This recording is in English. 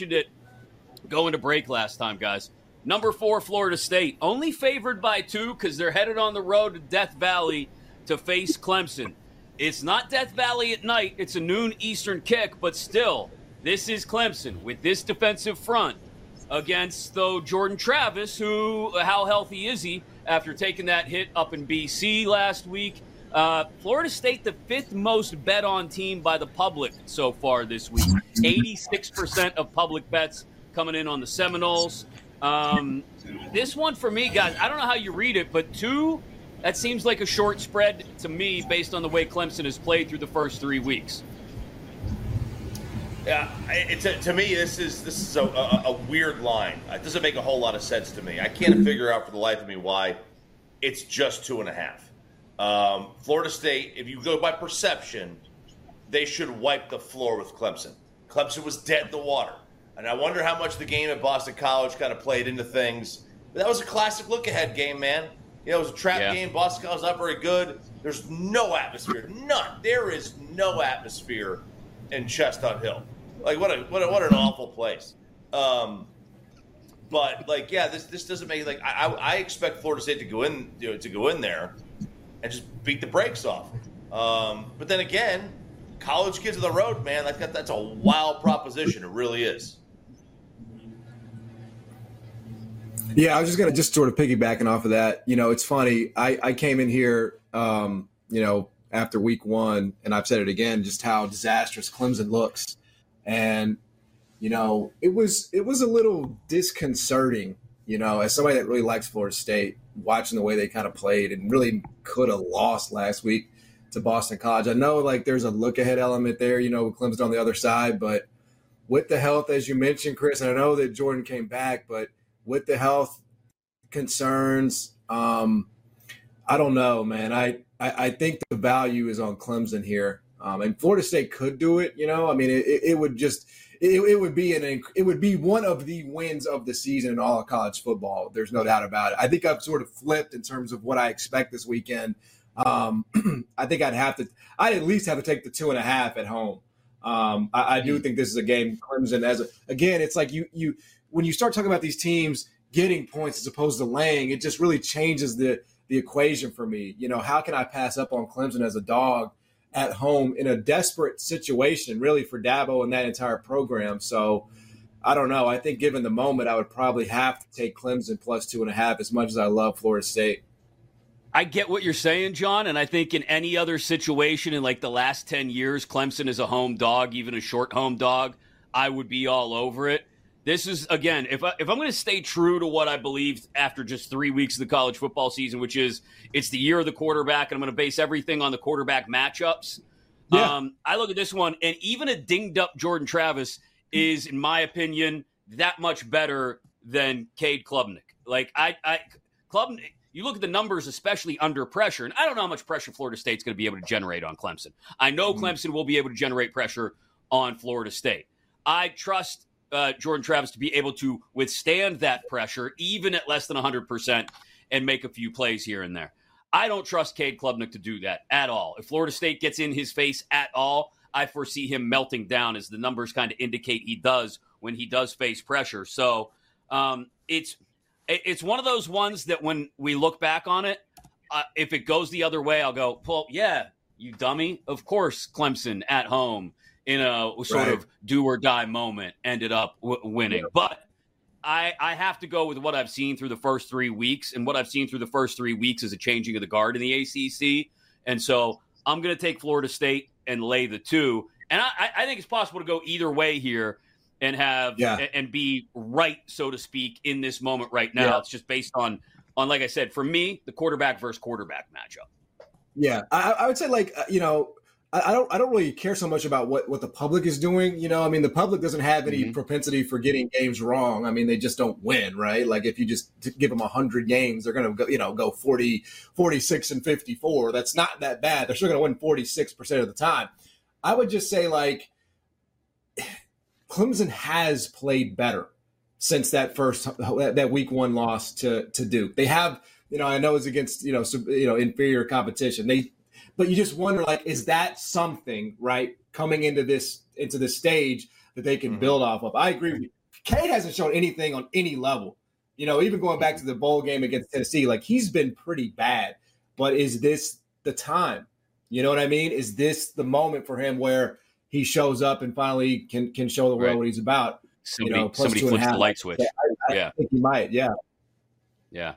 it going to break last time, guys. Number four, Florida State, only favored by two because they're headed on the road to Death Valley to face Clemson. It's not Death Valley at night, it's a noon Eastern kick, but still, this is Clemson with this defensive front against, though, Jordan Travis, who, how healthy is he after taking that hit up in BC last week? Uh, Florida State, the fifth most bet on team by the public so far this week. 86% of public bets coming in on the Seminoles. Um, this one for me, guys, I don't know how you read it, but two, that seems like a short spread to me based on the way Clemson has played through the first three weeks. Yeah, it's a, to me this is this is a, a, a, weird line. It doesn't make a whole lot of sense to me. I can't figure out for the life of me why it's just two and a half. Um, Florida State, if you go by perception, they should wipe the floor with Clemson. Clemson was dead in the water. And I wonder how much the game at Boston College kind of played into things. But that was a classic look ahead game, man. You know, it was a trap yeah. game. Boston College not very good. There's no atmosphere. None. There is no atmosphere in Chestnut Hill. Like what a what a, what an awful place. Um, but like, yeah, this this doesn't make like I, I expect Florida State to go in you know, to go in there and just beat the brakes off. Um, but then again, college kids on the road, man, that, that's a wild proposition. It really is. Yeah, I was just gonna just sort of piggybacking off of that. You know, it's funny. I, I came in here, um, you know, after week one, and I've said it again, just how disastrous Clemson looks, and you know, it was it was a little disconcerting. You know, as somebody that really likes Florida State, watching the way they kind of played and really could have lost last week to Boston College. I know like there's a look ahead element there, you know, with Clemson on the other side, but with the health, as you mentioned, Chris, I know that Jordan came back, but with the health concerns, um, I don't know, man. I, I, I think the value is on Clemson here. Um, and Florida State could do it, you know. I mean, it, it would just it, it, would be an it would be one of the wins of the season in all of college football. There's no doubt about it. I think I've sort of flipped in terms of what I expect this weekend. Um, I think I'd have to, I'd at least have to take the two and a half at home. Um, I, I, do mm-hmm. think this is a game Clemson as a, again, it's like you, you, when you start talking about these teams getting points as opposed to laying, it just really changes the, the equation for me. You know, how can I pass up on Clemson as a dog at home in a desperate situation, really, for Dabo and that entire program? So, I don't know. I think given the moment, I would probably have to take Clemson plus two and a half as much as I love Florida State. I get what you're saying, John, and I think in any other situation in like the last 10 years, Clemson is a home dog, even a short home dog, I would be all over it. This is again, if I, if I'm going to stay true to what I believed after just 3 weeks of the college football season, which is it's the year of the quarterback and I'm going to base everything on the quarterback matchups. Yeah. Um, I look at this one and even a dinged up Jordan Travis is in my opinion that much better than Cade Klubnik. Like I I Klubnik you look at the numbers, especially under pressure, and I don't know how much pressure Florida State's going to be able to generate on Clemson. I know mm-hmm. Clemson will be able to generate pressure on Florida State. I trust uh, Jordan Travis to be able to withstand that pressure, even at less than 100%, and make a few plays here and there. I don't trust Cade Klubnik to do that at all. If Florida State gets in his face at all, I foresee him melting down, as the numbers kind of indicate he does when he does face pressure. So um, it's it's one of those ones that when we look back on it, uh, if it goes the other way, I'll go, well, yeah, you dummy. Of course, Clemson at home in a sort right. of do or die moment ended up w- winning. Yeah. But I, I have to go with what I've seen through the first three weeks. And what I've seen through the first three weeks is a changing of the guard in the ACC. And so I'm going to take Florida State and lay the two. And I, I think it's possible to go either way here and have yeah. and be right, so to speak, in this moment right now. Yeah. It's just based on on like I said, for me, the quarterback versus quarterback matchup. Yeah, I, I would say like uh, you know. I don't. I don't really care so much about what, what the public is doing. You know, I mean, the public doesn't have any mm-hmm. propensity for getting games wrong. I mean, they just don't win, right? Like if you just give them hundred games, they're going to go, you know, go 40, 46 and fifty four. That's not that bad. They're still going to win forty six percent of the time. I would just say like Clemson has played better since that first that week one loss to to Duke. They have, you know, I know it's against you know you know inferior competition. They, but you just wonder like, is that something right coming into this into the stage that they can Mhm. build off of. I agree with you. Cade hasn't shown anything on any level. You know, even going back to the bowl game against Tennessee, like he's been pretty bad. But is this the time? You know what I mean? Is this the moment for him where he shows up and finally can can show the world Right. what he's about? Somebody, know, plus somebody flips the light switch. I Yeah. think he might. Yeah. Yeah.